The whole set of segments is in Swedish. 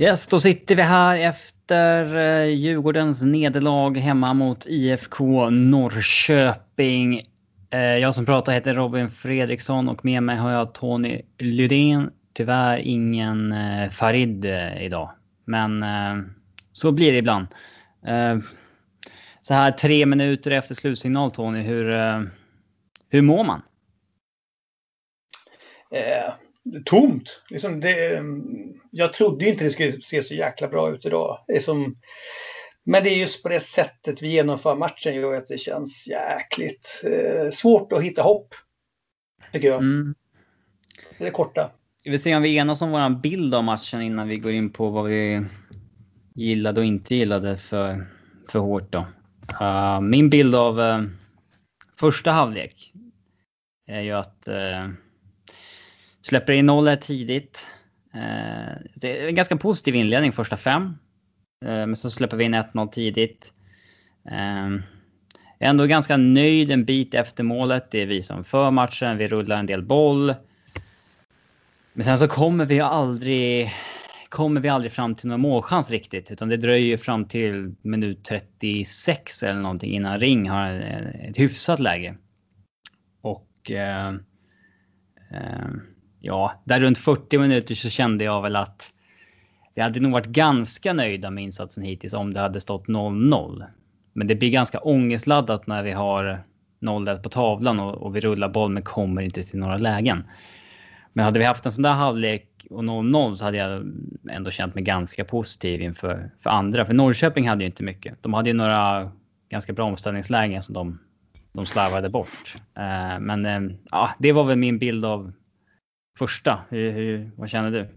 Yes, då sitter vi här efter eh, Djurgårdens nederlag hemma mot IFK Norrköping. Eh, jag som pratar heter Robin Fredriksson och med mig har jag Tony Lydén. Tyvärr ingen eh, Farid idag, men så blir det ibland. Så här tre minuter efter slutsignal Tony, hur, hur mår man? eh, tomt. Liksom det, jag trodde inte det skulle se så jäkla bra ut idag. Det som, men det är just på det sättet vi genomför matchen gör att det känns jäkligt eh, svårt att hitta hopp. Tycker jag. Mm. Det är korta. Ska vi se om vi enas om våran bild av matchen innan vi går in på vad vi gillade och inte gillade för, för hårt då. Uh, min bild av uh, första halvlek är ju att uh, släpper in 0 tidigt. Eh, det är en ganska positiv inledning första fem. Eh, men så släpper vi in 1-0 tidigt. Jag är ändå ganska nöjd en bit efter målet. Det är vi som för matchen. Vi rullar en del boll. Men sen så kommer vi aldrig, kommer vi aldrig fram till någon målchans riktigt. Utan det dröjer ju fram till minut 36 eller någonting innan Ring har ett hyfsat läge. Och eh, eh, ja, där runt 40 minuter så kände jag väl att vi hade nog varit ganska nöjda med insatsen hittills om det hade stått 0-0. Men det blir ganska ångestladdat när vi har 0-1 på tavlan och, och vi rullar boll men kommer inte till några lägen. Men hade vi haft en sån där halvlek och 0-0 så hade jag ändå känt mig ganska positiv inför för andra. För Norrköping hade ju inte mycket. De hade ju några ganska bra omställningslägen som de, de slarvade bort. Eh, men eh, ja, det var väl min bild av första. Hur, hur, vad känner du?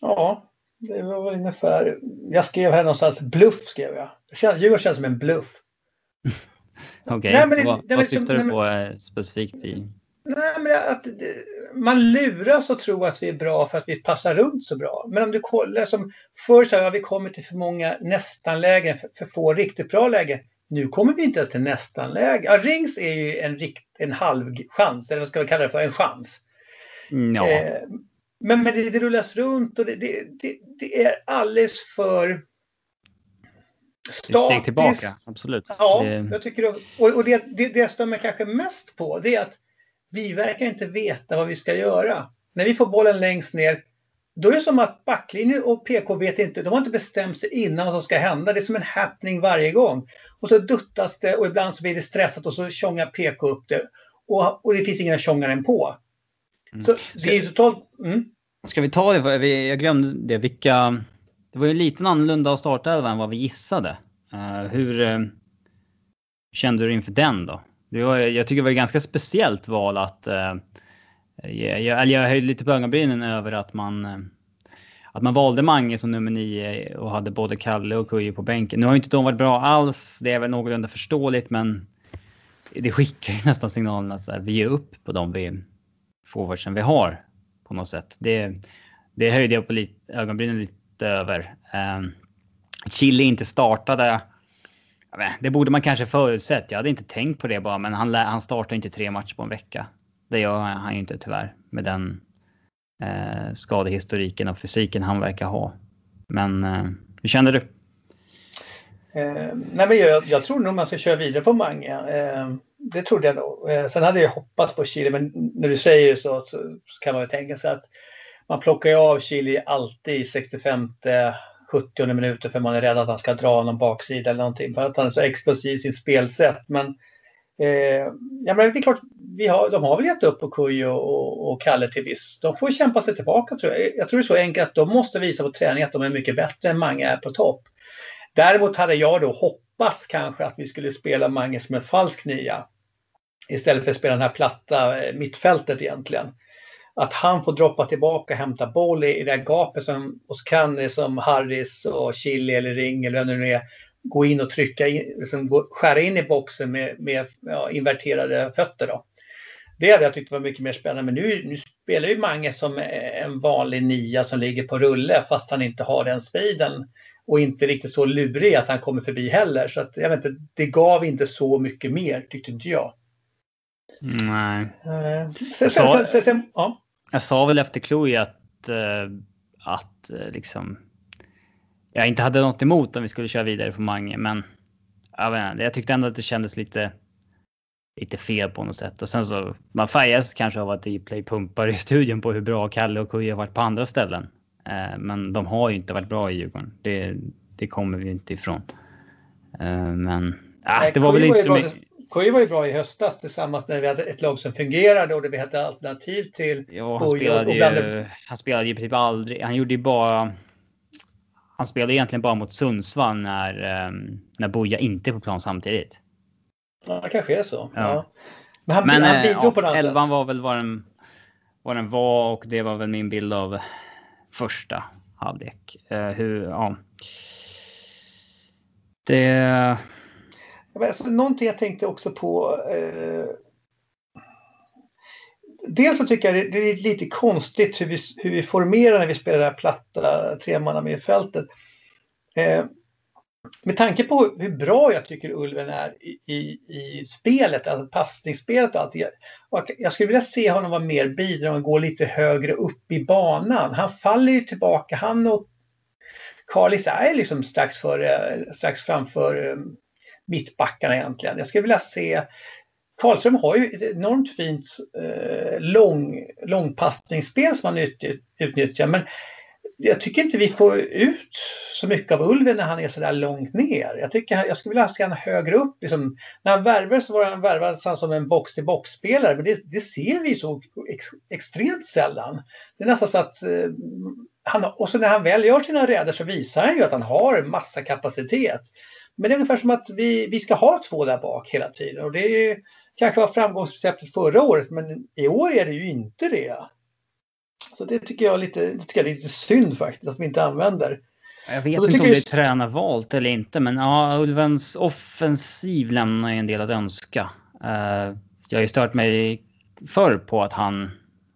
Ja, det var väl ungefär. Jag skrev här någonstans bluff skrev jag. Djurgården känns som en bluff. Okej, Nej, men det- vad, det vad liksom- syftar du nej, på eh, specifikt i? Nej, men att man luras och tror att vi är bra för att vi passar runt så bra. Men om du kollar som förr så har vi kommit till för många nästan-lägen, för, för få riktigt bra lägen. Nu kommer vi inte ens till nästan-läge. Ja, Rings är ju en, rikt, en halv chans, eller vad ska vi kalla det för, en chans. Ja, Eh, men men det, det rullas runt och det, det, det, är alldeles för ett steg tillbaka. Absolut. Ja, Det, jag tycker det, och, och det, det, det jag mig kanske mest på det är att vi verkar inte veta vad vi ska göra. När vi får bollen längst ner, då är det som att backlinjen och PK vet inte, de har inte bestämt sig innan vad som ska hända. Det är som en happening varje gång. Och så duttas det och ibland så blir det stressat och så tjongar PK upp det. Och, och det finns ingen att tjonga den på. Mm. Så det är totalt... Mm. Ska vi ta det? Jag glömde det. Vilka... Det var ju lite annorlunda att starta än vad vi gissade. Uh, hur uh, kände du inför den då? Det var, jag tycker det var ett ganska speciellt val att... Uh, jag, jag, höjde lite på ögonbrynen över att man att man valde Mange som nummer nio och hade både Kalle och Kujo på bänken. Nu har ju inte de varit bra alls. Det är väl någorlunda förståeligt, men det skickar ju nästan signalen att så här, vi ger upp på de vi forwardsen vi har på något sätt. Det, det höjde jag på lite, ögonbrynen lite över. Um, Chile inte startade. Det borde man kanske förutsett. Jag hade inte tänkt på det bara, men han, han startar inte tre matcher på en vecka. Det gör han ju inte tyvärr med den eh, skadehistoriken och fysiken han verkar ha. Men eh, hur känner du? Eh, nej men jag, jag tror nog man ska köra vidare på Mange. Eh, det trodde jag nog. Eh, sen hade jag hoppats på Chile, men när du säger så, så, så kan man ju tänka sig att man plockar ju av Chile alltid i 65 70 minuter för man är rädd att han ska dra någon baksida eller någonting för att han är så explosiv i sitt spelsätt. Men, eh, ja, men det är klart, vi har, de har väl gett upp på Kujo och, och Kalle till viss. De får kämpa sig tillbaka tror jag. Jag tror det är så enkelt att de måste visa på träning att de är mycket bättre än Mange är på topp. Däremot hade jag då hoppats kanske att vi skulle spela Mange som en falsk nia. Istället för att spela den här platta eh, mittfältet egentligen. Att han får droppa tillbaka och hämta boll i, det här gapet som, och så kan det som Harris och Chili eller Ring eller vem det nu är gå in och trycka in, liksom skära in i boxen med, med ja, inverterade fötter. Då. Det hade jag tyckt var mycket mer spännande. Men nu, nu spelar ju Mange som eh, en vanlig nia som ligger på rulle fast han inte har den speeden och inte riktigt så lurig att han kommer förbi heller. Så att, jag vet inte, det gav inte så mycket mer tyckte inte jag. Nej. Uh, sen, sa, sen, sen, ja. jag sa väl efter Chloe att, uh, att uh, liksom jag inte hade något emot om vi skulle köra vidare på Mange, men jag, vet inte, jag tyckte ändå att det kändes lite lite fel på något sätt. Och sen så, man färgas kanske av att Dplay pumpar i studion på hur bra Kalle och Kuja varit på andra ställen. Eh, men de har ju inte varit bra i Djurgården. Det, det kommer vi inte ifrån. Eh, men äh, det var väl inte så mycket. Kujo var ju bra i höstas tillsammans när vi hade ett lag som fungerade och det vi hade alternativ till. Ja, han spelade, ju, han spelade ju typ aldrig. Han gjorde ju bara. Han spelade egentligen bara mot Sundsvall när, um, när Boja inte är på plan samtidigt. Ja, det kanske är så. Ja. ja. Men han, Men, han bidrog ja, på något elvan sätt. var väl vad den, vad den var och det var väl min bild av första halvlek. Eh, hur, ja. Det... Alltså, någonting jag tänkte också på. Eh... Dels så tycker jag det är lite konstigt hur vi, hur vi formerar när vi spelar det här platta tremannamittfältet. Eh, med tanke på hur bra jag tycker Ulven är i, i, i spelet, alltså passningsspelet och allt. Och jag skulle vilja se honom vara mer bidragande, och gå lite högre upp i banan. Han faller ju tillbaka. Han och Karlis är liksom strax, för, strax framför um, mittbackarna egentligen. Jag skulle vilja se Karlström har ju ett enormt fint eh, lång, långpassningsspel som han utnyttjar. Men jag tycker inte vi får ut så mycket av Ulven när han är så där långt ner. Jag, tycker, jag skulle vilja se honom högre upp. Liksom, när han värvades så var han värvad som en box-till-box-spelare. Men det, det, ser vi så ex, extremt sällan. Det är nästan så att eh, han, och så när han väl gör sina räder så visar han ju att han har massa kapacitet. Men det är ungefär som att vi, vi ska ha två där bak hela tiden. Och det är ju, kanske var framgångsreceptet förra året men i år är det ju inte det. Så det tycker jag är lite, det tycker jag lite synd faktiskt att vi inte använder. Jag vet inte om det är tränarvalt eller inte, men ja, Ulvens offensiv lämnar ju en del att önska. Uh, jag har ju stört mig förr på att han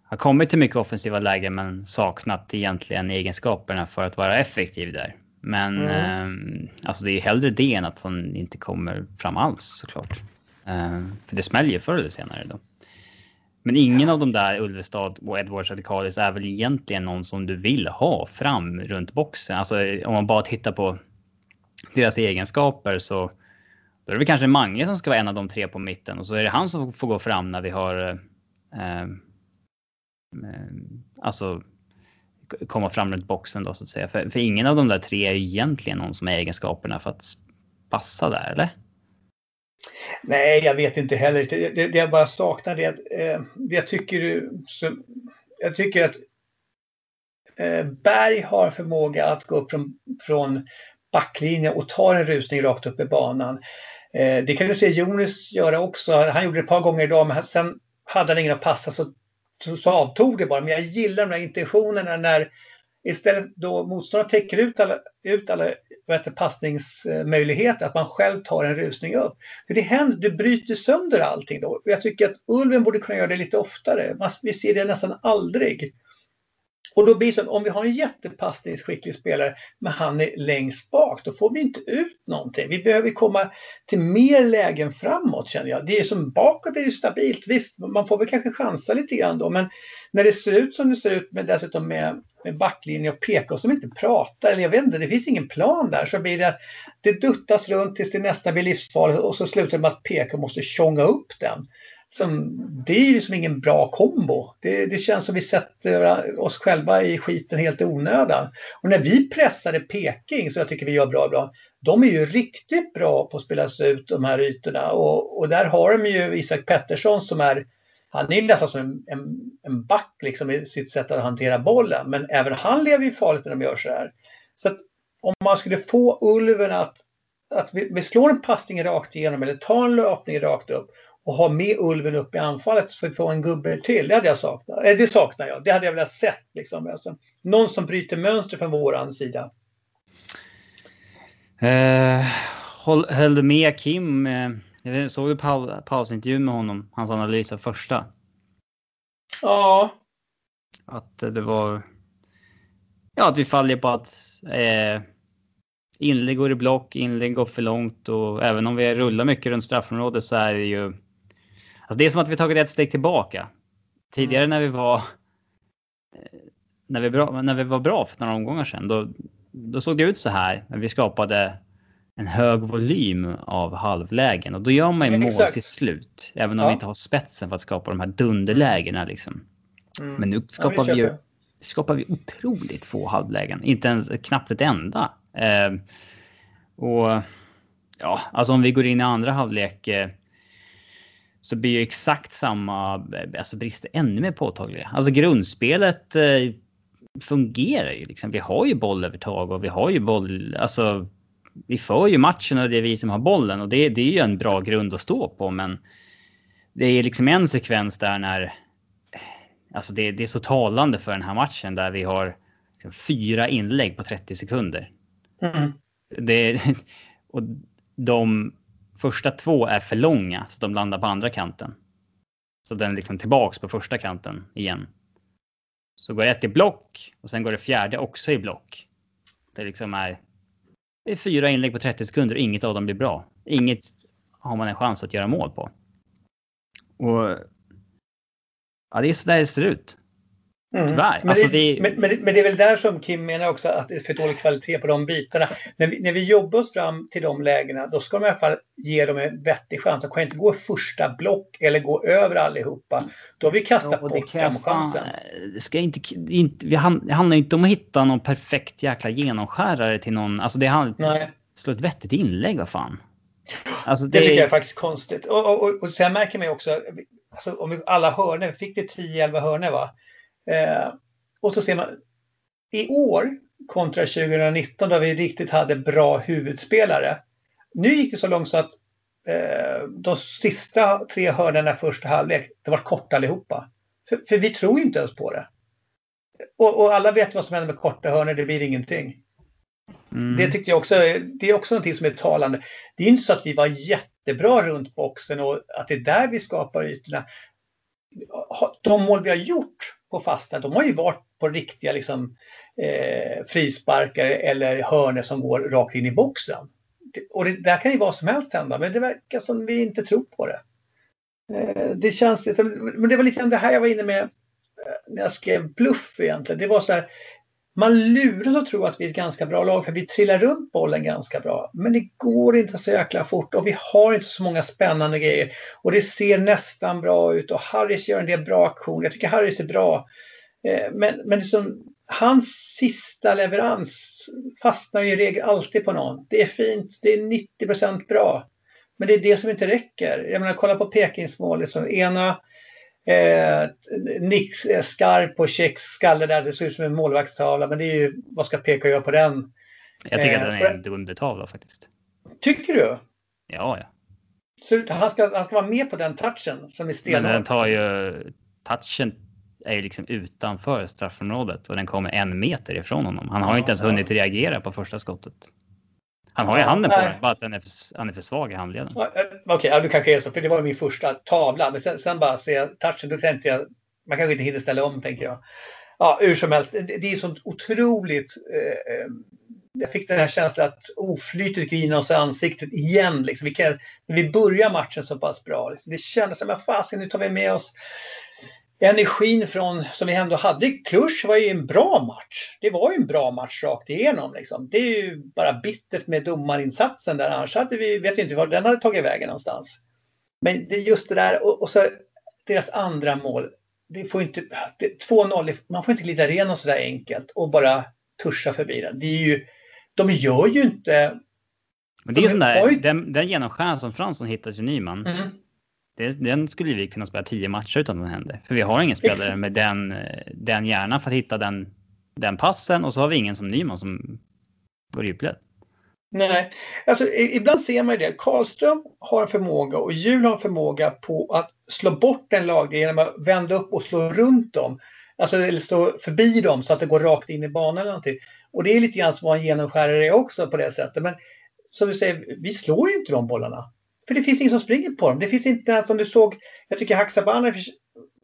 har kommit till mycket offensiva lägen men saknat egentligen egenskaperna för att vara effektiv där. Men mm. uh, alltså det är hellre det än att han inte kommer fram alls såklart. Uh, för det smäller ju förr eller senare då. Men ingen av de där Ulvestad och Edwards Radikalis är väl egentligen någon som du vill ha fram runt boxen. Alltså om man bara tittar på deras egenskaper så då är det väl kanske Mange som ska vara en av de tre på mitten och så är det han som får gå fram när vi har eh, eh, alltså komma fram runt boxen då så att säga. För, för ingen av de där tre är egentligen någon som har egenskaperna för att passa där, eller? Nej, jag vet inte heller. Det, det, det jag bara saknar det att eh, jag tycker så, jag tycker att eh, Berg har förmåga att gå upp från, från backlinjen och ta en rusning rakt upp i banan. Eh, det kan du se Jonas göra också. Han gjorde det ett par gånger idag, men sen hade han ingen att passa så, så, så avtog det bara. Men jag gillar de här intentionerna när istället då motståndaren täcker ut alla, ut alla vet, passningsmöjligheter, att man själv tar en rusning upp. För det händer, du bryter sönder allting då. Jag tycker att Ulven borde kunna göra det lite oftare. Vi ser det nästan aldrig. Och då blir det så att om vi har en jättepassningsskicklig spelare men han är längst bak, då får vi inte ut någonting. Vi behöver komma till mer lägen framåt känner jag. Det är som bakåt är det stabilt. Visst, man får väl kanske chansa lite grann då, men när det ser ut som det ser ut med dessutom med, med backlinje och PK som inte pratar, eller jag vet inte, det finns ingen plan där, så blir det att det duttas runt tills det nästa blir livsfarligt och så slutar det med att PK måste tjonga upp den som, det är ju liksom ingen bra kombo. Det, det, känns som vi sätter oss själva i skiten helt i onödan. Och när vi pressade Peking, som jag tycker vi gör bra, bra de är ju riktigt bra på att spela sig ut de här ytorna. Och, och där har de ju Isak Pettersson som är, han är nästan som en, en, en back liksom i sitt sätt att hantera bollen. Men även han lever ju farligt när de gör så här. Så att om man skulle få Ulven att, att vi, vi slår en passning rakt igenom eller tar en löpning rakt upp och ha med Ulven upp i anfallet för att få en gubbe till. Det hade jag saknat. Eh, det saknar jag. Det hade jag velat sett. Liksom. Alltså, någon som bryter mönster från våran sida. Uh, håll, höll du med Kim? Uh, såg du pa pausintervjun med honom? Hans analys av första? Ja. Att det var... Ja, att vi faller på att eh, inlägg går i block, inlägg går för långt och även om vi rullar mycket runt straffområdet så är det ju Alltså det är som att vi tagit ett steg tillbaka. Tidigare mm. när vi var eh, när vi, bra, när vi var bra för några omgångar sedan, då, då såg det ut så här. När vi skapade en hög volym av halvlägen och då gör man ju mål Exakt. till slut. Även om ja. vi inte har spetsen för att skapa de här dunderlägena liksom. Mm. Men nu skapar ja, vi, vi ju skapar vi otroligt få halvlägen. Inte ens knappt ett enda. Eh, och ja, alltså om vi går in i andra halvlek. Eh, så blir ju exakt samma alltså brister ännu mer påtagliga. Alltså grundspelet eh, fungerar ju liksom. Vi har ju bollövertag och vi har ju boll, alltså. Vi för ju matchen och det är vi som har bollen och det, det är ju en bra grund att stå på, men. Det är liksom en sekvens där när. Alltså det, det är så talande för den här matchen där vi har liksom, fyra inlägg på 30 sekunder. Mm. Det, och de första två är för långa så de landar på andra kanten. Så den är liksom tillbaks på första kanten igen. Så går ett i block och sen går det fjärde också i block. Det liksom är, det är fyra inlägg på 30 sekunder och inget av dem blir bra. Inget har man en chans att göra mål på. Och ja, det är så där det ser ut. Mm. Tyvärr. Men, alltså, det, vi... men, men, men, det är väl där som Kim menar också att det är för dålig kvalitet på de bitarna. När vi, när vi jobbar oss fram till de lägena då ska de i alla fall ge dem en vettig chans. De kan inte gå första block eller gå över allihopa. Då har vi kastat ja, bort den chansen. Det ska inte, inte, vi handlar inte om att hitta någon perfekt jäkla genomskärare till någon. Alltså det handlar slå ett vettigt inlägg, vad fan. Alltså det... det tycker jag är faktiskt konstigt. Och, och, och, och sen märker man ju också, alltså, om vi, alla hörnor, fick det 10-11 hörnor va? Eh, och så ser man i år kontra 2019 då vi riktigt hade bra huvudspelare. Nu gick det så långt så att eh, de sista tre hörnorna första halvlek, det var korta allihopa. För, för vi tror inte ens på det. Och, och, alla vet vad som händer med korta hörnor, det blir ingenting. Mm. Det tyckte jag också, det är också någonting som är talande. Det är inte så att vi var jättebra runt boxen och att det är där vi skapar ytorna. De mål vi har gjort på fasta, de har ju varit på riktiga liksom, eh, frisparkar eller hörnor som går rakt in i boxen. Och det, där kan ju vad som helst hända, men det verkar som vi inte tror på det. Eh, det känns liksom, men det var lite det här jag var inne med eh, när jag skrev bluff egentligen. Det var så här, man luras att tro att vi är ett ganska bra lag för vi trillar runt bollen ganska bra. Men det går inte så jäkla fort och vi har inte så många spännande grejer. Och det ser nästan bra ut och Harris gör en del bra aktioner. Jag tycker Harris är bra. Eh, men, men liksom, hans sista leverans fastnar ju i regel alltid på någon. Det är fint, det är 90% bra. Men det är det som inte räcker. Jag menar, kolla på Pekings mål. Liksom. Ena eh, nick skarp på Tjecks skalle där, det ser ut som en målvaktstavla. Men det är ju, vad ska Peka göra på den? Jag tycker eh, att den är en dundertavla faktiskt. Tycker du? Ja, ja. Så han ska, han ska vara med på den touchen som är stenhård? Men den tar ju... Touchen är ju liksom utanför straffområdet och den kommer en meter ifrån honom. Han har ju inte ens hunnit reagera på första skottet. Han har ju handen på den, bara att den är för, han är för svag i handleden. Eh, okej, okay, ja, du kanske är så, för det var min första tavla. Men sen, sen bara se touchen, då tänkte jag, man kanske inte hinner ställa om, tänker jag. Ja, hur som helst, det, det är sånt otroligt eh, eh jag fick den här känslan att oflytet griner oss i ansiktet igen. Liksom. Vi, kan, vi börjar matchen så pass bra. Liksom. Det kändes som att fasen, nu tar vi med oss energin från, som vi ändå hade. Klush var ju en bra match. Det var ju en bra match rakt igenom. Liksom. Det är ju bara bittert med domarinsatsen där. Annars hade vi, vet inte var den hade tagit vägen någonstans. Men det är just det där och, och så deras andra mål. Det får inte, 2-0, man får inte glida igenom så där enkelt och bara tuscha förbi den. Det är ju de gör ju inte... Men det är ju sån där, den, den genomskäraren som Fransson hittar till Nyman. Mm. Det, den skulle vi kunna spela tio matcher utan att den händer. För vi har ingen spelare med den, den hjärnan för att hitta den, den passen och så har vi ingen som Nyman som går i djupled. Nej, alltså ibland ser man ju det. Karlström har en förmåga och Hjul har en förmåga på att slå bort en lag genom att vända upp och slå runt dem. Alltså eller stå förbi dem så att det går rakt in i banan eller någonting. Och det är lite grann som vad en genomskärare är också på det sättet. Men som du säger, vi slår ju inte de bollarna. För det finns ingen som springer på dem. Det finns inte, som du såg, jag tycker Haksabanovic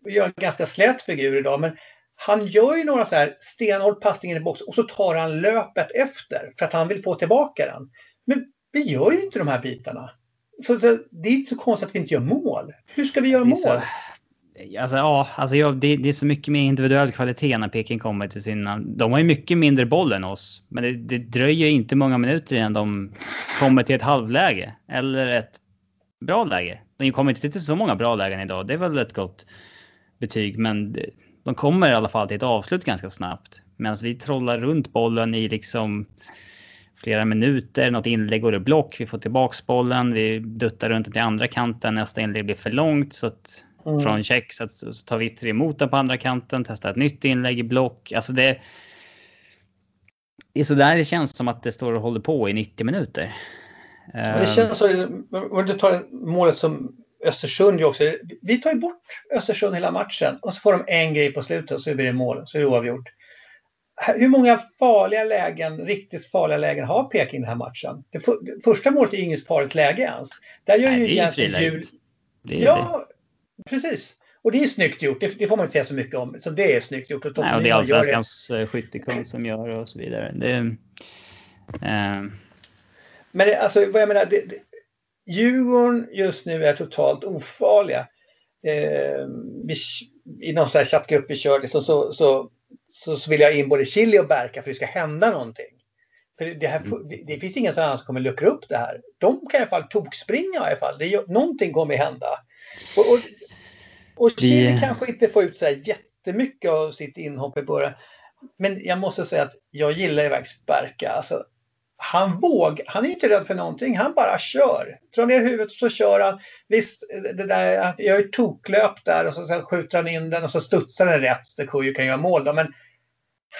gör en ganska slät figur idag, men han gör ju några så här stenhård passningar i boxen och så tar han löpet efter för att han vill få tillbaka den. Men vi gör ju inte de här bitarna. Så, så det är inte så konstigt att vi inte gör mål. Hur ska vi göra mål? Alltså, ja, alltså, ja, det, det, är så mycket mer individuell kvalitet när Peking kommer till sina... De har ju mycket mindre boll än oss, men det, det dröjer inte många minuter innan de kommer till ett halvläge eller ett bra läge. De kommer inte till så många bra lägen idag. Det är väl ett gott betyg, men de kommer i alla fall till ett avslut ganska snabbt. Medan vi trollar runt bollen i liksom flera minuter. Något inlägg går i block. Vi får tillbaks bollen. Vi duttar runt till andra kanten. Nästa inlägg blir för långt så att mm. från check så, att, så tar Vittry emot den på andra kanten, testar ett nytt inlägg i block. Alltså det. Det är så där det känns som att det står och håller på i 90 minuter. Det känns så. Om du tar målet som Östersund också. Vi tar ju bort Östersund hela matchen och så får de en grej på slutet och så blir det mål. Så är det oavgjort. Hur många farliga lägen, riktigt farliga lägen har Peking den här matchen? Det, för, det första målet är inget farligt läge ens. Där gör Nej, ju det är ju friläget. Ja, Precis. Och det är snyggt gjort. Det, det, får man inte säga så mycket om. Så det är snyggt gjort. Och, Nej, och det är allsvenskans eh, skyttekung som gör och så vidare. Det, eh. Men det, alltså, vad jag menar, det, det, Djurgården just nu är totalt ofarliga. Eh, vi, I någon sån här chattgrupp vi körde så, så, så, så, så vill jag in både Chili och Berka för det ska hända någonting. För det, här, mm. det, det finns ingen som kommer luckra upp det här. De kan i alla fall tokspringa i alla fall. Det, någonting kommer hända. Och, och, och Chile det... kanske inte får ut så här jättemycket av sitt inhopp i början. Men jag måste säga att jag gillar iväg Sperka. Alltså, han våg, han är inte rädd för någonting, han bara kör. Drar ner huvudet och så kör han. Visst, det där, jag gör toklöp där och så sen skjuter han in den och så studsar den rätt så Kujo kan göra mål. Då. Men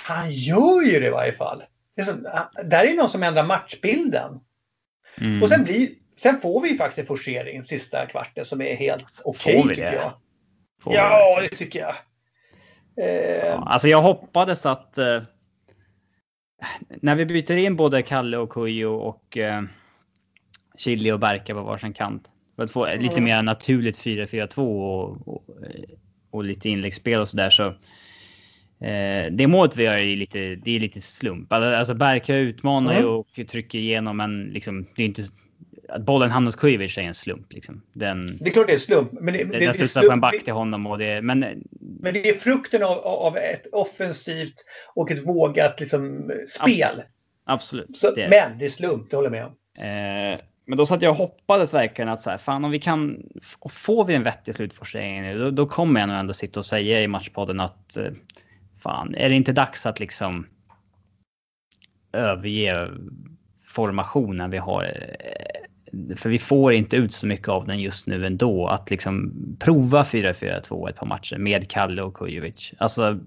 han gör ju det i varje fall. Det är så, där är någon som ändrar matchbilden. Mm. Och sen blir, Sen får vi faktiskt en forcering sista kvarten som är helt okej okay, tycker jag. Får ja, det tycker jag. Eh... Ja, alltså jag hoppades att eh, när vi byter in både Kalle och Kujo och eh, Chili och Berka på varsin kant. För att få mm. lite mer naturligt 4-4-2 och, och, och, lite inläggsspel och sådär så. Eh, det målet vi gör är lite, det är lite slump. Alltså Berka utmanar mm. ju och trycker igenom men liksom det är inte att bollen hamnar hos Kujovic är en slump. Liksom. Den, det är klart det är slump. Men det, det, den studsar på en back till honom. Och det, men, men det är frukten av, av ett offensivt och ett vågat liksom, spel. Absolut. Så, det men det är slump, det håller jag med om. Eh, men då satt jag och hoppades verkligen att så här, fan om vi kan, får vi en vettig slutforcering nu, då, då kommer jag nog ändå sitta och säga i matchpodden att eh, fan, är det inte dags att liksom överge formationen vi har? För vi får inte ut så mycket av den just nu ändå. Att liksom prova 4-4-2 ett par matcher med Kalle och Kujovic. Alltså,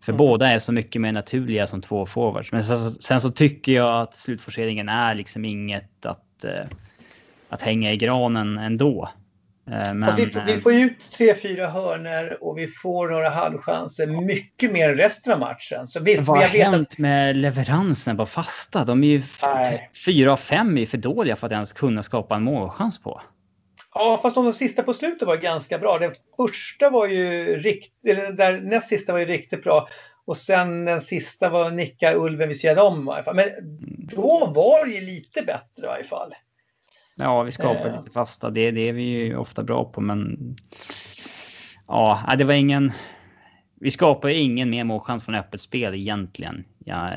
för mm. båda är så mycket mer naturliga som två forwards. Men sen, sen så tycker jag att slutforceringen är liksom inget att, eh, att hänga i granen ändå. Eh, men, vi, vi, får ut tre, fyra hörner och vi får några halvchanser. Mycket mer än resten av matchen. Så visst, vad har hänt att... med leveransen på fasta? De är ju fyra av fem är för dåliga för att ens kunna skapa en målchans på. Ja, fast de sista på slutet var ganska bra. Den första var ju riktigt, eller där näst sista var ju riktigt bra. Och sen den sista var nicka Ulven vid sidan om alla. Men då var det ju lite bättre i varje fall. Ja, vi skapar eh. lite fasta. Det, det är vi ju ofta bra på, men... Ja, det var ingen... Vi skapar ju ingen mer målchans från öppet spel egentligen. Ja,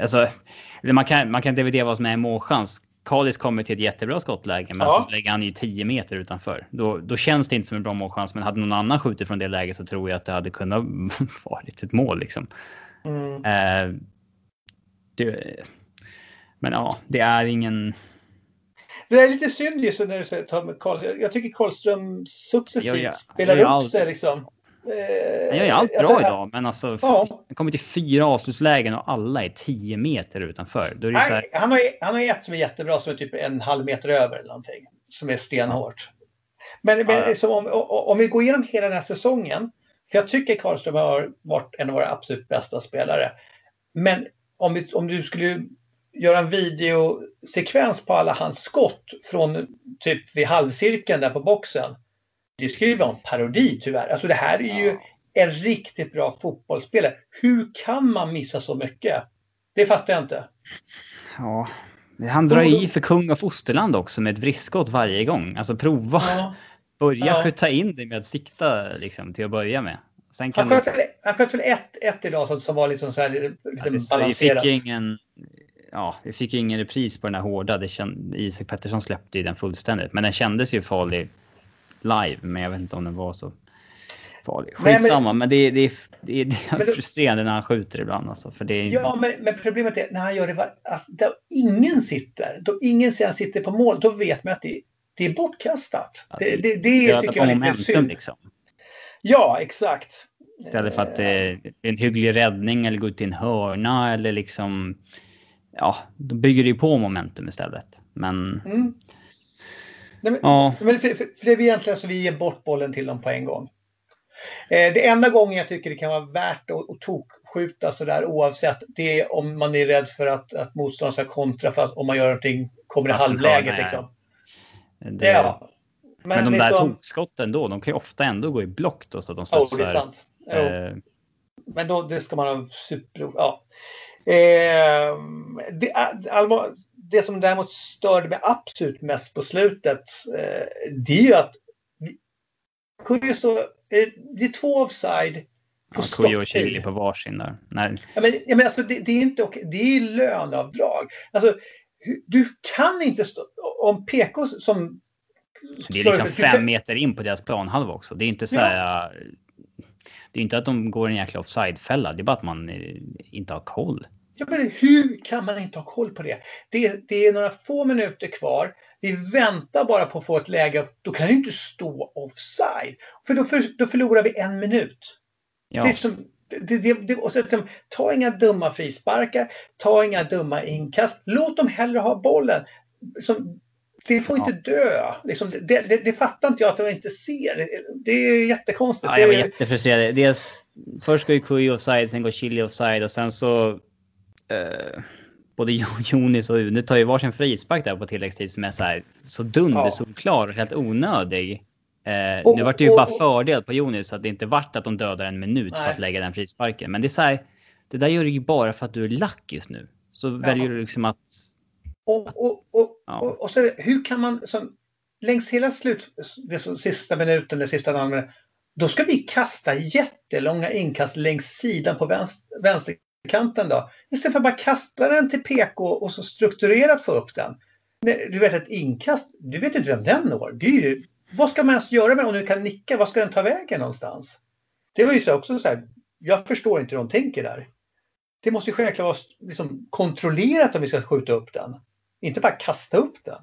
alltså, man, kan, man kan dividera vad som är en målchans. Kalis kommer till ett jättebra skottläge, men ja. så lägger han ju 10 meter utanför. Då, då känns det inte som en bra målchans, men hade någon annan skjutit från det läget så tror jag att det hade kunnat varit ett mål liksom. Mm. Eh, det, men ja, det är ingen... Det är lite synd just när du säger ta med Karlström. Jag tycker Karlström successivt ja, ja. spelar upp sig liksom. Han gör ju allt bra alltså, idag, men alltså ja. han kommer till fyra avslutslägen och alla är tio meter utanför. Då är det så här... han, har, han har ett som är jättebra som är typ en halv meter över eller någonting. Som är stenhårt. Men, men liksom, om, om vi går igenom hela den här säsongen. För jag tycker Karlström har varit en av våra absolut bästa spelare. Men om, vi, om du skulle göra en videosekvens på alla hans skott från typ vid halvcirkeln där på boxen. Det skulle ju vara en parodi tyvärr. Alltså det här är ju en riktigt bra fotbollsspelare. Hur kan man missa så mycket? Det fattar jag inte. Ja, han drar i för kung och fosterland också med ett vriskskott varje gång. Alltså prova. Ja. Börja ja. skjuta in det med att sikta liksom, till att börja med. Sen kan han, sköt, du... han sköt väl ett, ett idag som, som var liksom så här lite ja, det, balanserat. Vi fick ingen, ja, vi fick ingen repris på den här hårda. Det känd, Isak Pettersson släppte ju den fullständigt. Men den kändes ju farlig live. Men jag vet inte om den var så farlig. Skitsamma, men, men det, det, det, det är men frustrerande när han skjuter ibland. Alltså, för det är... Ja, men, men problemet är när han gör det var, alltså, där ingen sitter. Då ingen ser han sitter på mål. Då vet man att det, det är bortkastat. Ja, det, det, det tycker jag är lite synd. Liksom. Ja, exakt. Istället för att det är en hygglig räddning eller gå ut i en hörna eller liksom ja, då bygger det ju på momentum istället. Men... Mm. Nej, men, ja. men för, för, för, det är egentligen så vi ger bort bollen till dem på en gång. Eh, det enda gången jag tycker det kan vara värt att, att tokkskjuta sådär oavsett det är om man är rädd för att, att motståndaren ska kontra för att om man gör någonting kommer i halvläget. Liksom. Det, ja. Men, men de där liksom... tokskotten då, de kan ju ofta ändå gå i block då så att de studsar. Oh, det är sant. Eh... Men då det ska man ha super... Ja. Eh, det, det, som däremot störde mig absolut mest på slutet, eh, det är ju att Kujo det är två offside. På ja, Kujo och Chili på varsin där. Nej. Ja, men, ja, men alltså, det, det, är inte okej. Det är löneavdrag. Alltså, du kan inte stå... Om PK som... Det är liksom fem meter in på deras planhalva också. Det är inte så här... Ja. Det är inte att de går en jäkla offside-fälla. Det är bara att man inte har koll. Ja, men hur kan man inte ha koll på det? det? Det är några få minuter kvar. Vi väntar bara på att få ett läge. Då kan du inte stå offside. För då, för, då förlorar vi en minut. Ja. Det är som, det, det, det, och så, liksom, ta inga dumma frisparkar. Ta inga dumma inkast. Låt dem hellre ha bollen. Som, det får inte ja. dö. Liksom, det, det, det, fattar inte jag att de inte ser. Det är jättekonstigt. Ja, jag var jättefrustrerad. Dels, först går ju Kui offside, sen går Chili offside och sen så eh, både Jonis och Une tar ju varsin frispark där på tilläggstid som är så här så dundersolklar och helt onödig. Eh, och, nu vart det ju och, bara fördel på Jonis att det inte vart att de dödar en minut nej. på att lägga den frisparken. Men det är så här, det där gör du ju bara för att du är lack just nu. Så ja. väljer du liksom att... Och, och, och, ja. och, och, så hur kan man, som, längs hela slut, det sista minuten, det sista halvminuten, då ska vi kasta jättelånga inkast längs sidan på vänster, vänster kanten då. Istället för att bara kasta den till PK och så strukturerat få upp den. Du vet ett inkast, du vet inte vem den når. Det är ju, vad ska man ens göra med den? om du kan nicka? Vad ska den ta vägen någonstans? Det var ju så också så här, jag förstår inte hur de tänker där. Det måste ju självklart vara liksom kontrollerat om vi ska skjuta upp den. Inte bara kasta upp den.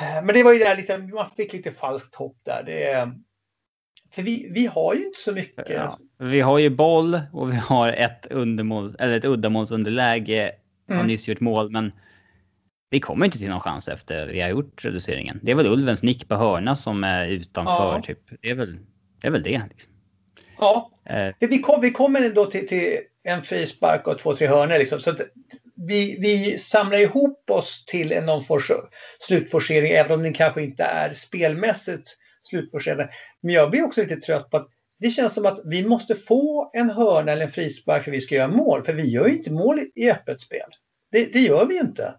Men det var ju där lite, man fick lite falskt hopp där. Det, för vi, vi har ju inte så mycket. Ja, vi har ju boll och vi har ett, undermål, eller ett uddamålsunderläge mm. och nyss gjort mål. Men vi kommer inte till någon chans efter vi har gjort reduceringen. Det är väl Ulvens nick på hörna som är utanför. Ja. Typ. Det, är väl, det är väl det. Liksom. Ja, eh. vi, kom, vi kommer ändå till, till en frispark och två, tre hörnor. Liksom. Så vi, vi samlar ihop oss till en någon slutforcering, även om den kanske inte är spelmässigt slutforcerande. Men jag blir också lite trött på att det känns som att vi måste få en hörna eller en frispark för att vi ska göra mål. För vi gör ju inte mål i öppet spel. Det, det gör vi inte.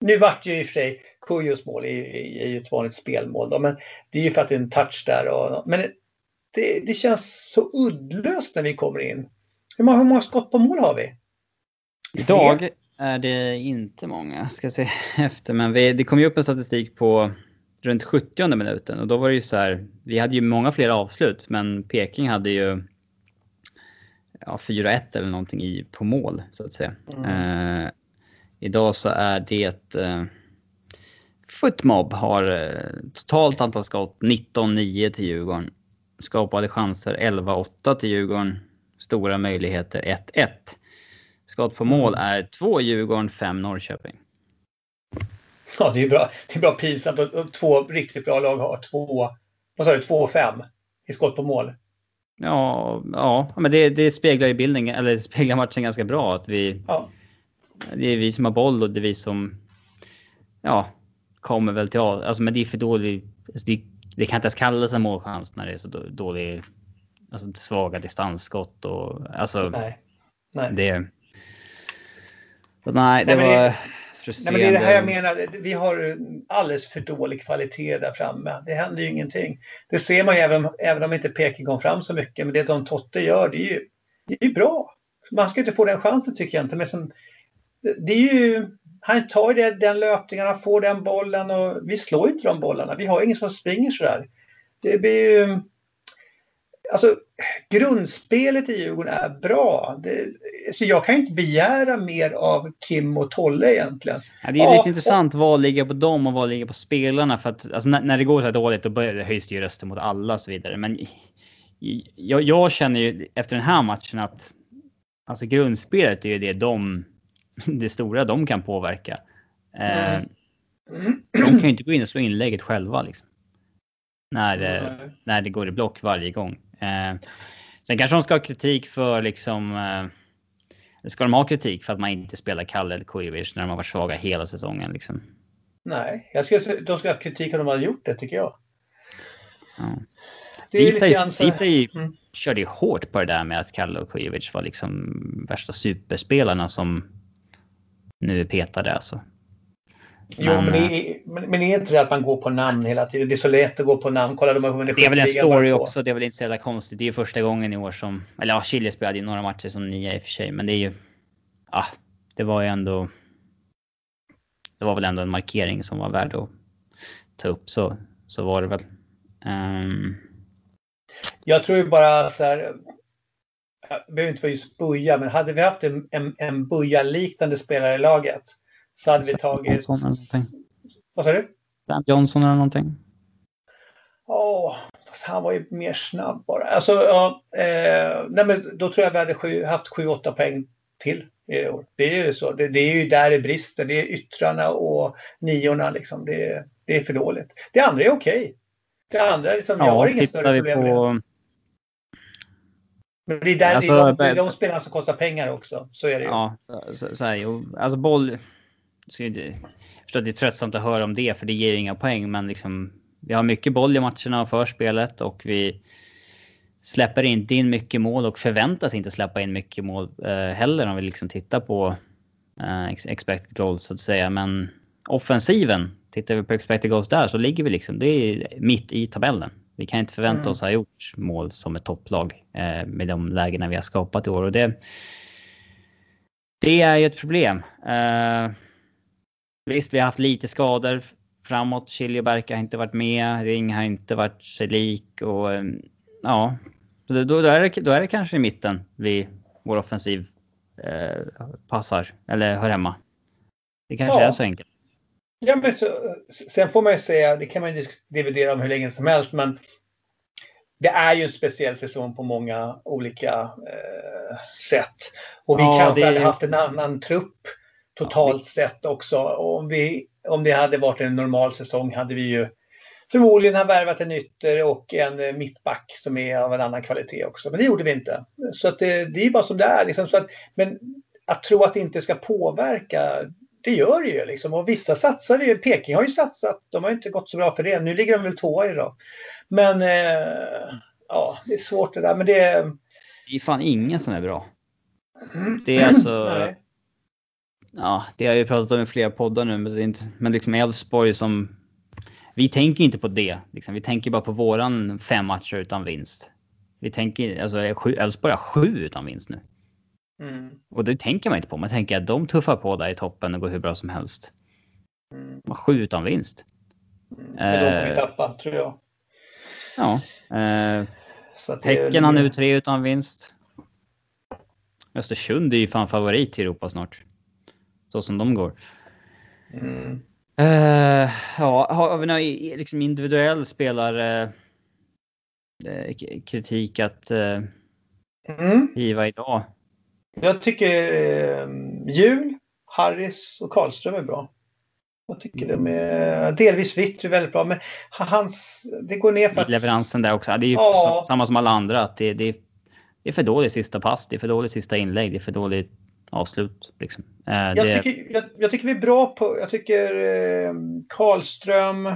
Nu vart ju i och för sig Kujos mål i, i, i ett vanligt spelmål då, men det är ju för att det är en touch där. Och, men det, det känns så uddlöst när vi kommer in. Hur många, hur många skott på mål har vi? Idag är det inte många, ska se efter, men vi, det kom ju upp en statistik på runt 70 minuten och då var det ju så här. Vi hade ju många fler avslut, men Peking hade ju ja, 4-1 eller någonting i, på mål så att säga. Mm. Eh, idag så är det eh, Footmob har eh, totalt antal skott 19-9 till Djurgården. Skapade chanser 11-8 till Djurgården. Stora möjligheter 1-1. Skott på mål mm. är 2 Djurgården, 5 Norrköping. Ja, det är bra, det är bra pinsamt två riktigt bra lag har två, vad sa du, två och fem i skott på mål. Ja, ja men det, det speglar ju bilden, eller speglar matchen ganska bra att vi... Ja. Det är vi som har boll och det är vi som... Ja, kommer väl till... Alltså, men det är för dåligt. Alltså, det, det kan inte ens kallas en målchans när det är så dålig... Alltså svaga distansskott och... Alltså... Nej. Nej. Det... Nej, det nej, var... Det frustrerande. Nej, men det är det här jag menar. Vi har alldeles för dålig kvalitet där framme. Det händer ju ingenting. Det ser man ju även, även om inte Peking kom fram så mycket. Men det de Totte gör, det är ju, det är bra. Man ska inte få den chansen tycker jag inte. Men som, det är ju, han tar det, den löpningen, han får den bollen och vi slår inte de bollarna. Vi har ingen som springer sådär. Det blir ju Alltså, grundspelet i Djurgården är bra. Det, så jag kan inte begära mer av Kim och Tolle egentligen. Ja, det är lite ja, intressant och... vad ligger på dem och vad ligger på spelarna. För att alltså, när, när, det går så här dåligt då börjar det höjs det ju röster mot alla och så vidare. Men jag, jag, känner ju efter den här matchen att alltså, grundspelet är ju det de, det stora de kan påverka. Eh, mm. De kan ju inte gå in och slå inlägget själva liksom. När, mm. när det går i block varje gång. Eh, sen kanske de ska ha kritik för liksom... Eh, ska de ha kritik för att man inte spelar Kalle eller Kujovic när de har varit svaga hela säsongen? Liksom? Nej, jag skulle, de ska ha kritik om de hade gjort det tycker jag. Ja. Det är lite grann så... mm. körde ju hårt på det där med att Kalle och Kujovic var liksom värsta superspelarna som nu är petade alltså. Jo, men, men, är, men, men är inte det att man går på namn hela tiden? Det är så lätt att gå på namn. Kolla, de har vunnit Det är väl en story också. Det är väl inte så jävla konstigt. Det är ju första gången i år som... Eller ja, Chile spelade ju några matcher som nia i och för sig, men det är ju... Ja, det var ju ändå... Det var väl ändå en markering som var värd att ta upp. Så, så var det väl. Um... Jag tror ju bara så här det behöver inte vara just Buja, men hade vi haft en, en, en Buja-liknande spelare i laget så hade vi tagit... Johnson eller någonting. Vad sa du? Sam Johnson eller någonting. Oh, fast han var ju mer snabb bara. Alltså, ja, eh, nej, men då tror jag vi hade sju, haft 7-8 poäng till i år. Det är ju så. Det, det, är ju där det brister. Det är yttrarna och niorna liksom. Det, det är för dåligt. Det andra är okej. Det andra är liksom, ja, jag har inga större problem på... med. Men det är, där, alltså, det är de, de spelarna som kostar pengar också. Så är det ju. Ja, så, så, så här, alltså boll... Jag förstår att det är tröttsamt att höra om det, för det ger inga poäng. Men liksom, vi har mycket boll i matcherna och förspelet och vi släpper inte in mycket mål och förväntas inte släppa in mycket mål eh, heller om vi liksom tittar på eh, expected goals så att säga. Men offensiven, tittar vi på expected goals där så ligger vi liksom, det är mitt i tabellen. Vi kan inte förvänta mm. oss ha gjort mål som ett topplag eh, med de lägena vi har skapat i år. Och det, det är ju ett problem. Eh, visst, vi har haft lite skador framåt. Chiljeberg har inte varit med. Ring har inte varit sig lik. Och, eh, ja, då, då, är det, då är det kanske i mitten vi, vår offensiv eh, passar eller hör hemma. Det kanske ja. är så enkelt. Ja, men så, sen får man ju säga, det kan man ju dividera om hur länge som helst, men det är ju en speciell säsong på många olika eh, sätt. Och vi ja, kanske det... hade haft en annan trupp totalt sett också. Om, vi, om det hade varit en normal säsong hade vi ju förmodligen ha värvat en ytter och en mittback som är av en annan kvalitet också. Men det gjorde vi inte. Så att det, det är bara som det är. Liksom. Så att, men att tro att det inte ska påverka, det gör det ju liksom. Och vissa satsar ju. Peking har ju satsat. De har inte gått så bra för det. Nu ligger de väl tvåa idag. Men eh, ja, det är svårt det där. Men det. Det är fan ingen som är bra. Mm. Det är alltså... ja, det har jag ju pratat om i flera poddar nu. Men, liksom Elfsborg som... Vi tänker inte på det. Liksom. Vi tänker bara på våran fem matcher utan vinst. Vi tänker, alltså Elfsborg har sju utan vinst nu. Mm. Och det tänker man inte på. Man tänker att de tuffar på där i toppen och går hur bra som helst. Mm. Har sju utan vinst. Mm. Men de kommer vi tappa, tror jag. Ja. Eh, Häcken har nu tre utan vinst. Östersund är ju fan favorit i Europa snart. Så som de går. Mm. Uh, ja, har vi någon liksom individuell spelare uh, kritik att uh, mm. hiva idag? Jag tycker uh, Jul, Harris och Karlström är bra. Jag tycker de är delvis Vittry väldigt bra, men hans, det går ner för att... Leveransen där också. Det är ju ja. samma som alla andra. Att det, det, det är för dåligt sista pass, det är för dåligt sista inlägg, det är för dåligt avslut. Liksom. Eh, jag, det... tycker, jag, jag, tycker vi är bra på, jag tycker eh, Karlström,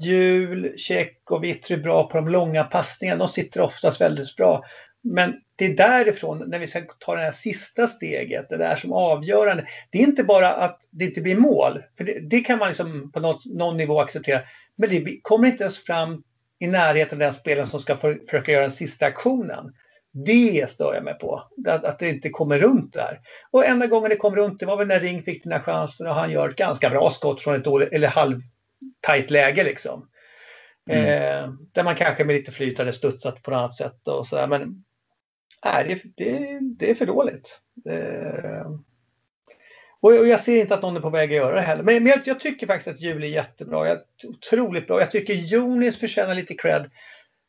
Jul, Check och Vittry är bra på de långa passningarna. De sitter oftast väldigt bra. Men det är därifrån, när vi ska ta det här sista steget, det där som avgörande. Det är inte bara att det inte blir mål, för det, det kan man liksom på något, någon nivå acceptera. Men det kommer inte ens fram i närheten av den spelaren som ska för, försöka göra den sista aktionen. Det stör jag mig på, att, att det inte kommer runt där. Och enda gången det kom runt, det var väl när Ring fick den här chansen och han gör ett ganska bra skott från ett dåligt, eller halvtajt läge liksom. Mm. Eh, där man kanske med lite flyt hade studsat på något annat sätt och sådär. Men nej, det, det, det är för dåligt. Det, och jag ser inte att någon är på väg att göra det heller. Men, men jag, jag, tycker faktiskt att Julie är jättebra. Jag, otroligt bra. Jag tycker Jonis förtjänar lite cred.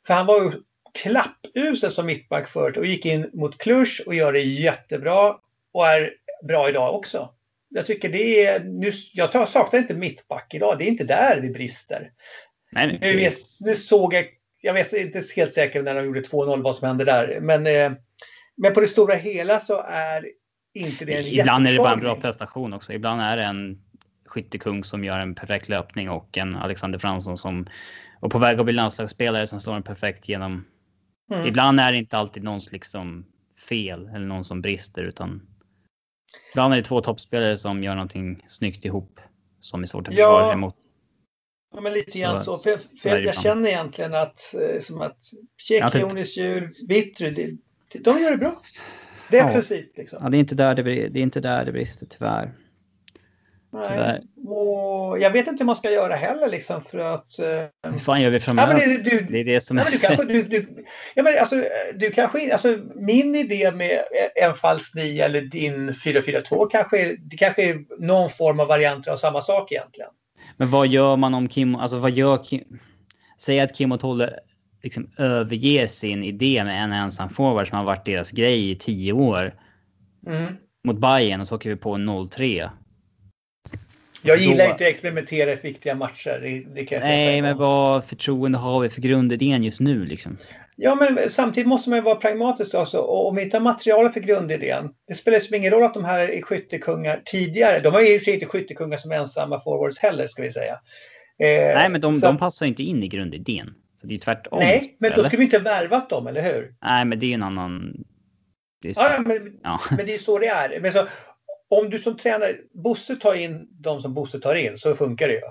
För han var ju klappusel som mittback förut och gick in mot Klush och gör det jättebra. Och är bra idag också. Jag tycker det är... Nu, jag saknar inte mittback idag. Det är inte där vi brister. Nej, nu, vet, nu såg jag jag vet inte helt säker när de gjorde 2-0 vad som hände där. Men, eh, men på det stora hela så är inte det en Ibland är det bara en bra prestation också. Ibland är det en skyttekung som gör en perfekt löpning och en Alexander Fransson som är på väg att bli landslagsspelare som slår en perfekt genom. Mm. Ibland är det inte alltid någons liksom fel eller någon som brister utan ibland är det två toppspelare som gör någonting snyggt ihop. som är svårt att Ja. försvara sig mot. Ja, men lite grann så. så För, för jag, jag känner egentligen att, eh, som att Ja, Tjeck. Jonis, Djur, Vittry, de gör det bra. Defensivt liksom. Ja, det är inte där det, det, är inte där det brister tyvärr. Nej. Och jag vet inte hur man ska göra heller liksom för att... eh, Hur fan gör vi Ja, framöver? men det, du, det är det som Ja, men du kanske, du, du, ja, men alltså, du kanske, alltså, min idé med en falsk 9 eller din 4-4-2 kanske det kanske är någon form av varianter av samma sak egentligen. Men vad gör man om Kim, alltså vad gör Kim? Säg att Kim och Tolle liksom överger sin idé med en ensam forward som har varit deras grej i tio år Mm. mot Bayern och så åker vi på en 0-3. Jag Så gillar då- inte att experimentera i viktiga matcher. Det, det kan jag säga Nej, en men vad förtroende har vi för grundidén just nu liksom? Ja, men samtidigt måste man ju vara pragmatisk också. Och om vi inte har materialet för grundidén. Det spelar ju ingen roll att de här är skyttekungar tidigare. De har ju i och för sig inte skyttekungar som ensamma forwards heller, ska vi säga. Eh, Nej, men de, så- de passar inte in i grundidén. Så det är tvärtom. Nej, men då skulle vi inte ha värvat dem, eller hur? Nej, men det är ju en annan... Är så... Ja, men, Ja. men det är så det är. Men så, om du som tränare, Bosse tar in de som Bosse tar in, så funkar det ju.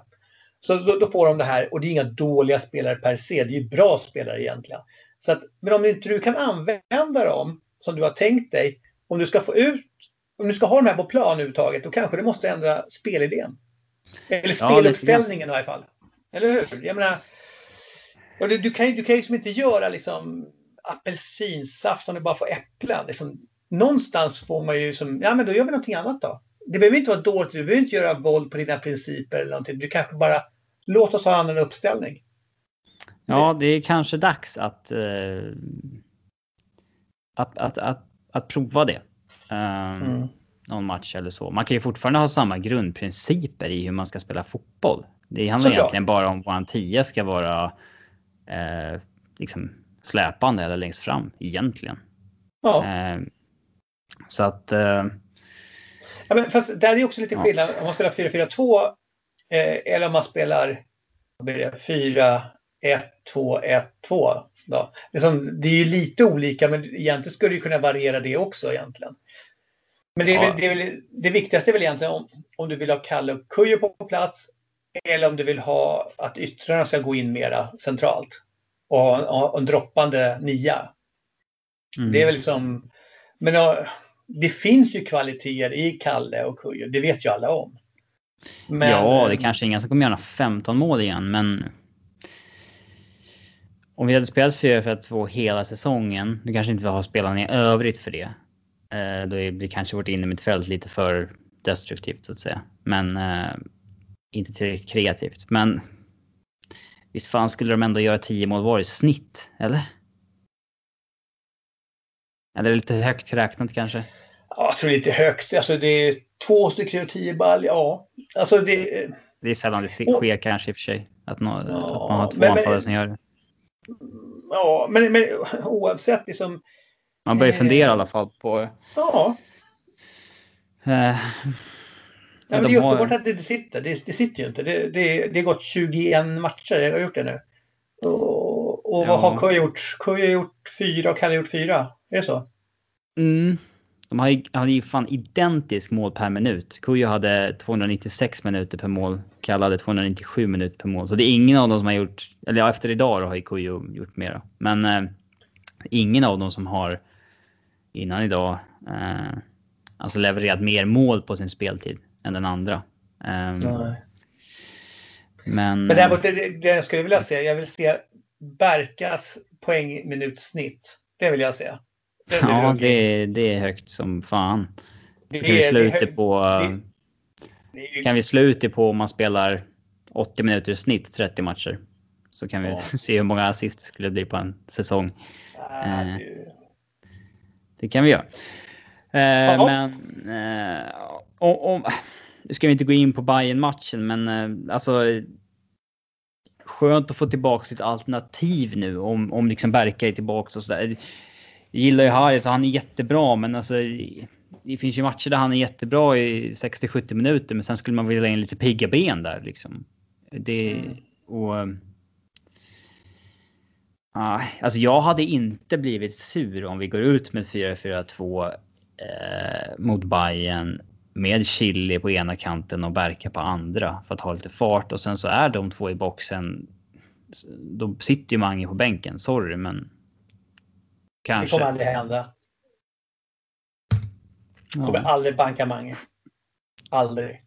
Så då, då får de det här, och det är inga dåliga spelare per se, det är ju bra spelare egentligen. Så att, men om inte du kan använda dem som du har tänkt dig, om du ska få ut, om du ska ha de här på plan överhuvudtaget, då kanske du måste ändra spelidén. Eller Ja, speluppställningen i alla fall. Eller hur? Jag menar, du, du kan ju du kan ju liksom inte göra liksom apelsinsaft om du bara får äpplen. Liksom, någonstans får man ju som, ja men då gör vi någonting annat då. Det behöver inte vara dåligt, du behöver inte göra våld på dina principer eller någonting. Du kanske bara, låt oss ha en annan uppställning. Ja, det är kanske dags att, eh, att, att, att, att prova det. Um, Mm. Någon match eller så. Man kan ju fortfarande ha samma grundprinciper i hur man ska spela fotboll. Det handlar Såklart. egentligen bara om våran tia ska vara eh, liksom släpande eller längst fram egentligen. Ja. Eh, så att... Eh, Ja, men fast där är också lite Ja. skillnad om man spelar 4-4-2 eh, eller om man spelar vad blir det, 4-1-2-1-2. Då. Det, är som, det är ju lite olika men egentligen skulle det kunna variera det också egentligen. Men det, är Ja. väl, det, är väl, det viktigaste är väl egentligen om, om du vill ha Kalle och Kujo på plats eller om du vill ha att yttrarna ska gå in mera centralt och ha en, droppande nia. mm. Det är väl liksom, men ja, det finns ju kvaliteter i Kalle och Kujo, det vet ju alla om. Men, ja, det är eh, kanske inga som kommer göra 15 mål igen, men... Om vi hade spelat 4-4-2 hela säsongen, nu kanske inte vi har spelarna i övrigt för det. Eh, då är- blir kanske vårt innermittfält lite för destruktivt så att säga. Men eh, inte tillräckligt kreativt. Men visst fan skulle de ändå göra 10 mål var i snitt, eller? Eller lite högt räknat kanske? Ja, jag tror lite högt. Alltså det är två stycken och tio ball, ja. Alltså det... Det är sällan det se- Och- sker kanske i och för sig. Att, nå, Ja, att man har två anfallare som gör det. Ja, men, men oavsett liksom... Man börjar Eh. fundera i alla fall på... Ja, Eh, ja men de det är har- uppenbart att det inte sitter. Det, det sitter ju inte. Det, det, det har gått 21 matcher, jag har gjort det nu. Och, och Ja. vad har Kujo gjort? Kujo har gjort fyra och Kalle har gjort fyra. Är det så? Mm. De har ju, hade ju fan identisk mål per minut. Kujo hade 296 minuter per mål. Kalle hade 297 minuter per mål. Så det är ingen av dem som har gjort... Eller ja, efter idag då har ju Kujo gjort mer. Men eh, ingen av dem som har innan idag eh, alltså levererat mer mål på sin speltid än den andra. Eh, Men... Men däremot, det, det, det jag skulle vilja se, jag vill se Berkas poängminutsnitt. Det vill jag se. Det, det Ja, jag- det, är högt som fan. Så kan vi är- slå ut är det på... är Kan vi slå ut det på om man spelar 80 minuter i snitt 30 matcher. Så kan vi Ja. se hur många assist det skulle bli på en säsong. Ja, eh, det- Det kan vi göra. Eh, Ja. men... Eh, om, om, nu ska vi inte gå in på bayern matchen men eh, alltså... Skönt att få tillbaka sitt alternativ nu om, om liksom Berka är tillbaka och sådär. Jag gillar ju Harry, så han är jättebra, men alltså... Det finns ju matcher där han är jättebra i 60-70 minuter, men sen skulle man vilja in lite pigga ben där liksom. Det... Mm. Och... Ja, alltså jag hade inte blivit sur om vi går ut med 4-4-2 eh, mot Bayern med Chili på ena kanten och Berka på andra för att ha lite fart och sen så är de två i boxen. Då sitter ju Mange på bänken. Sorry, men. Kanske. Det kommer aldrig hända. Det kommer Ja. aldrig banka Mange. Aldrig.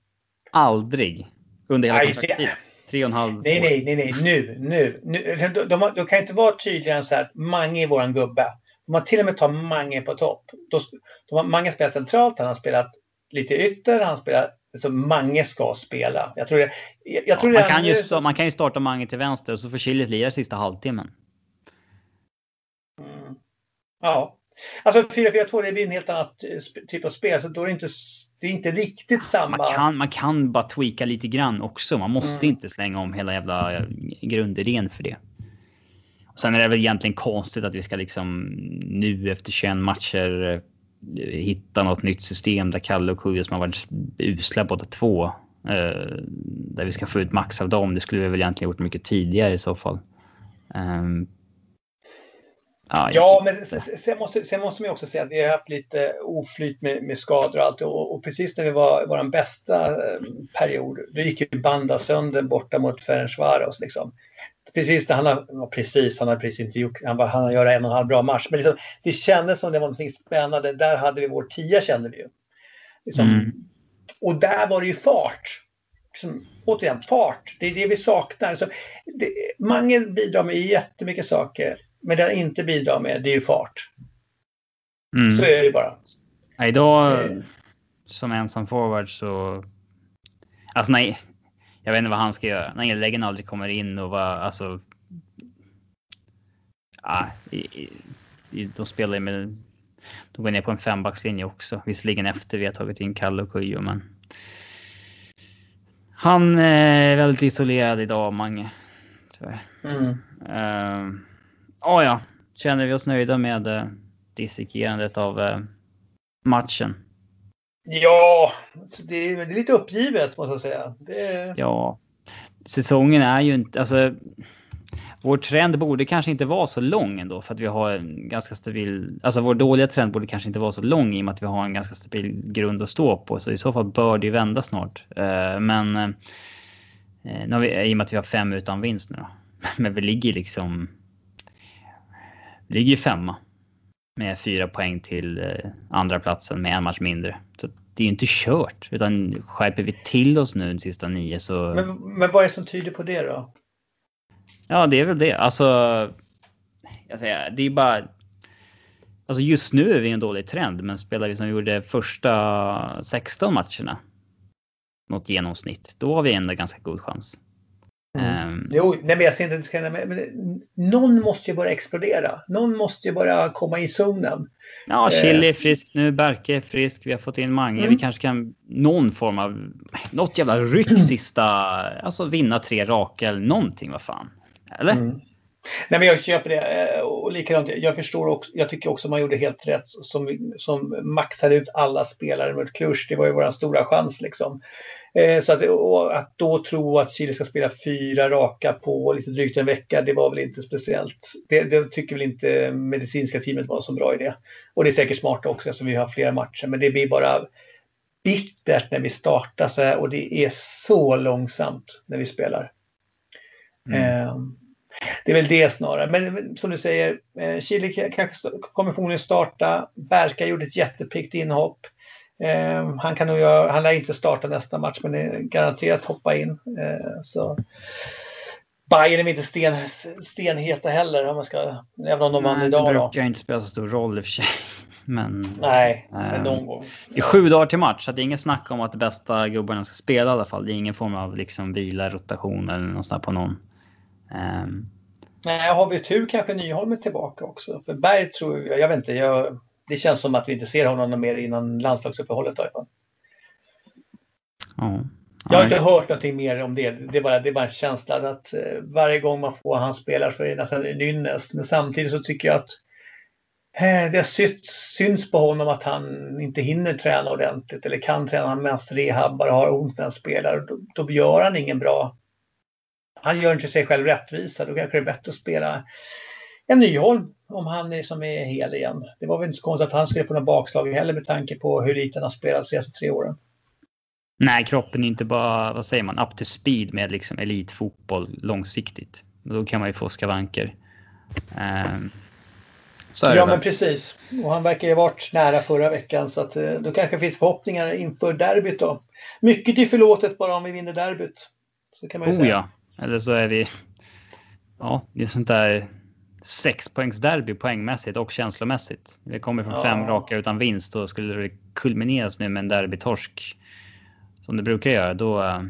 Aldrig under hela Nej, kontraktstiden. Tre och en halv Nej, år. nej, nej, nej, nu, nu. nu. De, de, de kan inte vara tydligare än så här, Mange är våran gubbe. De har till och med tagit Mange på topp. De har, Mange spelar centralt, han har spelat lite ytter, han spelar, så Mange ska spela. Jag tror det, jag, jag tror Ja, man, kan ju, nu- sta- man kan ju starta Mange till vänster och så får Chile lira sista halvtimmen. Ja. Alltså 4-4-2 det blir en helt annan sp- typ av spel så då är det inte, det är inte riktigt samma. Man kan, man kan bara tweaka lite grann också. Man måste Mm. inte slänga om hela jävla eh, grundidén för det. Och sen är det väl egentligen konstigt att vi ska liksom nu efter 21 matcher eh, hitta något nytt system där Kalle och Kujus som har varit usla båda två. Eh, där vi ska få ut max av dem. Det skulle vi väl egentligen gjort mycket tidigare i så fall. Ehm, ja, men sen, måste, sen måste man också säga att vi har haft lite oflyt med, med skador och allt. Och, och precis när vi var i vår bästa eh, period, då gick ju Banda sönder borta mot Ferencvaros. Liksom. Precis han har, precis, han har precis inte gjort, han, var, han göra en och en halv bra match. Men liksom, det kändes som det var någonting spännande. Där hade vi vår tia kände vi ju. Liksom, Mm. Och där var det ju fart. Liksom, återigen, fart. Det är det vi saknar. Så det, Mange bidrar med jättemycket saker. Men det han inte bidrar med, det är ju fart. Mm. Så är det bara. Ja, idag Eh. som ensam forward så... Alltså nej, jag vet inte vad han ska göra. När inläggen aldrig kommer in och vad, alltså... Ja, i, i, de spelar ju med... De går ner på en fembackslinje också. Visserligen efter vi har tagit in Kalle och Kujo, men... Han är väldigt isolerad idag, Mange. Mm. Uh, oh ja, känner vi oss nöjda med uh, dissekerandet av eh, matchen? Ja, det är, det är lite uppgivet måste jag säga. Det, Ja, säsongen är ju inte, alltså. Vår trend borde kanske inte vara så lång ändå för att vi har en ganska stabil, alltså vår dåliga trend borde kanske inte vara så lång i och med att vi har en ganska stabil grund att stå på. Så i så fall bör det ju vända snart. Eh, men eh, nu har vi, i och med att vi har fem utan vinst nu då. Men vi ligger liksom. Ligger ju femma. Med fyra poäng till eh, andra platsen med en match mindre. Så det är ju inte kört. Utan skärper vi till oss nu de sista nio så. men, men vad är det som tyder på det då? Ja, det är väl det. Alltså. Jag säger, det är bara. Alltså just nu är vi i en dålig trend, men spelar vi som vi gjorde första 16 matcherna. Något genomsnitt, då har vi ändå ganska god chans. Ehm, Jo, nej, men jag säger inte att det ska men, men någon måste ju börja explodera. Någon måste ju börja komma i zonen. Ja, Chili är frisk nu, Berke är frisk, vi har fått in Mange. Mm. Vi kanske kan någon form av, något jävla ryck sista, alltså vinna tre raka eller någonting, vad fan. Eller? Mm. Nej, men jag köper det. eh, Och likadant, jag förstår också, jag tycker också man gjorde helt rätt som, som maxade ut alla spelare mot Cluj. Det var ju vår stora chans liksom. Eh, Så att, att då tro att Chile ska spela fyra raka på lite drygt en vecka, det var väl inte speciellt. Det, det tycker väl inte medicinska teamet var en så bra idé. Och det är säkert smart också eftersom vi har flera matcher, men det blir bara bittert när vi startar så här och det är så långsamt när vi spelar. Mm. Eh, det är väl det snarare. Men, som du säger, eh, Chile kanske kommer förmodligen starta. Berka gjorde ett jättepiggt inhopp. Eh, han kan nog göra, han lär inte starta nästa match men är garanterat hoppa in. Eh, så. Bayern är inte sten, stenheta heller om man ska, även om de vann idag det brukar inte spela så stor roll i och för sig. Men Nej, Eh, men någon gång. det är sju dagar till match, så det är inget snack om att de bästa gubbarna ska spela i alla fall. Det är ingen form av liksom vila, rotation eller något sånt på någon. Ehm, Nej, har vi tur kanske Nyholm är tillbaka också. För Berg tror jag, jag vet inte, jag, det känns som att vi inte ser honom mer innan landslagsuppehållet. ja. Jag har inte hört någonting mer om det. Det är bara, det är bara en känsla att eh, varje gång man får han spelar så är det nästan en ynnest. Men samtidigt så tycker jag att eh, det syns på honom att han inte hinner träna ordentligt eller kan träna. Han mest rehabbar och har ont när han spelar. Då, då gör han ingen bra... Han gör inte sig själv rättvisa. Då kanske det är bättre att spela en Nyholm om han är, som är hel igen. Det var väl inte så konstigt att han skulle få några bakslag heller med tanke på hur lite han har spelat de senaste tre åren. Nej, kroppen är inte bara, vad säger man, up to speed med liksom elitfotboll långsiktigt. Då kan man ju få skavanker. Um, ja, men precis. Och han verkar ju ha varit nära förra veckan så att eh, då kanske finns förhoppningar inför derbyt då. Mycket är förlåtet bara om vi vinner derbyt. Så kan man ju oh, säga. ja. Eller så är vi... Ja, det är sånt där sexpoängsderby poängmässigt och känslomässigt. Vi kommer från ja. fem raka utan vinst och skulle det kulmineras nu med en derbytorsk som det brukar göra, då... Eh,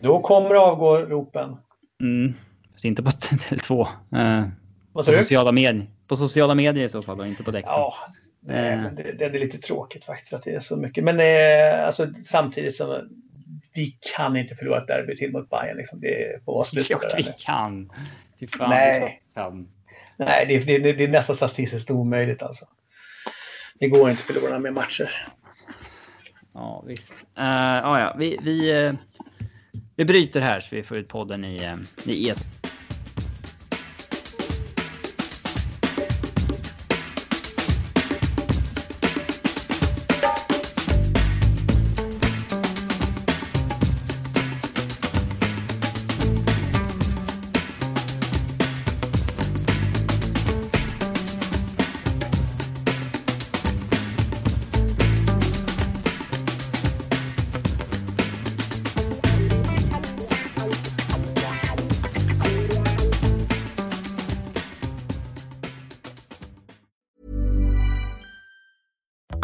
då kommer avgå ropen. Mm, fast inte på Tele2. Eh, på, sociala medier, på sociala medier i så fall, och inte på läktaren. Ja, eh. det, det, är lite tråkigt faktiskt att det är så mycket. Men eh, alltså, samtidigt som vi kan inte förlora ett derby till mot Bayern. Liksom. Det får vara slut Klart vi kan. Fy fan, nej. kan. Nej, det, det, det är nästan statistiskt omöjligt alltså. Det går inte att förlora med matcher. Ja, visst. Uh, ja, ja, vi, vi, uh, vi bryter här så vi får ut podden i, uh, i ett.